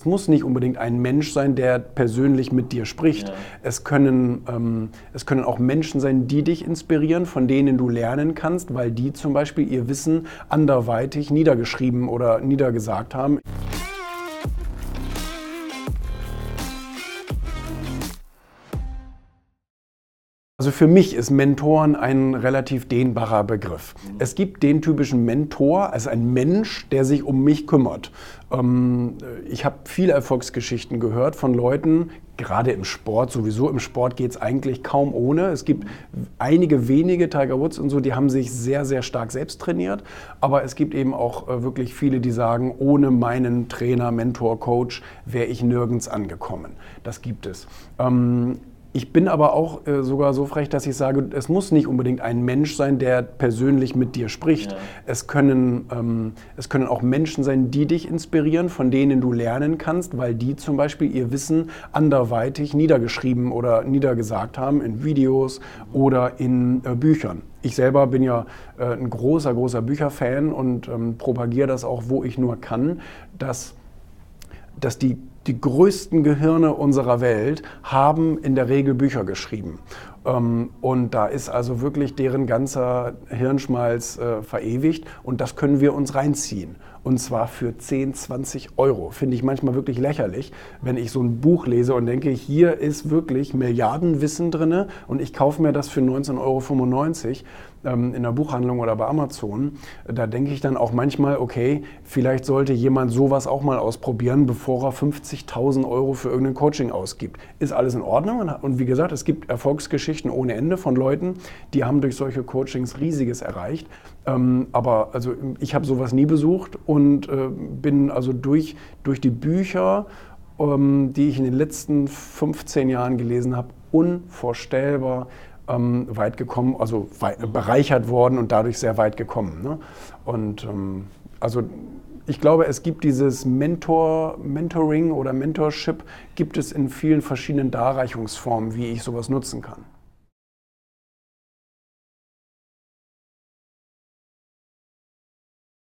Es muss nicht unbedingt ein Mensch sein, der persönlich mit dir spricht. Ja. Es, können, ähm, es können auch Menschen sein, die dich inspirieren, von denen du lernen kannst, weil die zum Beispiel ihr Wissen anderweitig niedergeschrieben oder niedergesagt haben. Also für mich ist Mentoren ein relativ dehnbarer Begriff. Es gibt den typischen Mentor, also ein Mensch, der sich um mich kümmert. Ähm, ich habe viele Erfolgsgeschichten gehört von Leuten, gerade im Sport, sowieso im Sport geht es eigentlich kaum ohne. Es gibt einige wenige Tiger Woods und so, die haben sich sehr, sehr stark selbst trainiert. Aber es gibt eben auch äh, wirklich viele, die sagen, ohne meinen Trainer, Mentor, Coach wäre ich nirgends angekommen. Das gibt es. Ich bin aber auch äh, sogar so frech, dass ich sage, es muss nicht unbedingt ein Mensch sein, der persönlich mit dir spricht. Ja. Es, können, ähm, es können auch Menschen sein, die dich inspirieren, von denen du lernen kannst, weil die zum Beispiel ihr Wissen anderweitig niedergeschrieben oder niedergesagt haben in Videos oder in äh, Büchern. Ich selber bin ja äh, ein großer, großer Bücherfan und ähm, propagiere das auch, wo ich nur kann, dass, dass die die größten Gehirne unserer Welt haben in der Regel Bücher geschrieben. Ähm, und da ist also wirklich deren ganzer Hirnschmalz äh, verewigt und das können wir uns reinziehen. Und zwar für 10, 20 Euro. Finde ich manchmal wirklich lächerlich, wenn ich so ein Buch lese und denke, hier ist wirklich Milliardenwissen drin und ich kaufe mir das für 19,95 Euro ähm, in der Buchhandlung oder bei Amazon. Da denke ich dann auch manchmal, okay, vielleicht sollte jemand sowas auch mal ausprobieren, bevor er 50.000 Euro für irgendein Coaching ausgibt. Ist alles in Ordnung? Und wie gesagt, es gibt Erfolgsgeschichten ohne Ende von Leuten, die haben durch solche Coachings Riesiges erreicht. Ähm, aber also ich habe sowas nie besucht und äh, bin also durch, durch die Bücher, ähm, die ich in den letzten 15 Jahren gelesen habe, unvorstellbar ähm, weit gekommen, also weit, bereichert worden und dadurch sehr weit gekommen. Ne? Und ähm, also ich glaube, es gibt dieses Mentor, Mentoring oder Mentorship, gibt es in vielen verschiedenen Darreichungsformen, wie ich sowas nutzen kann.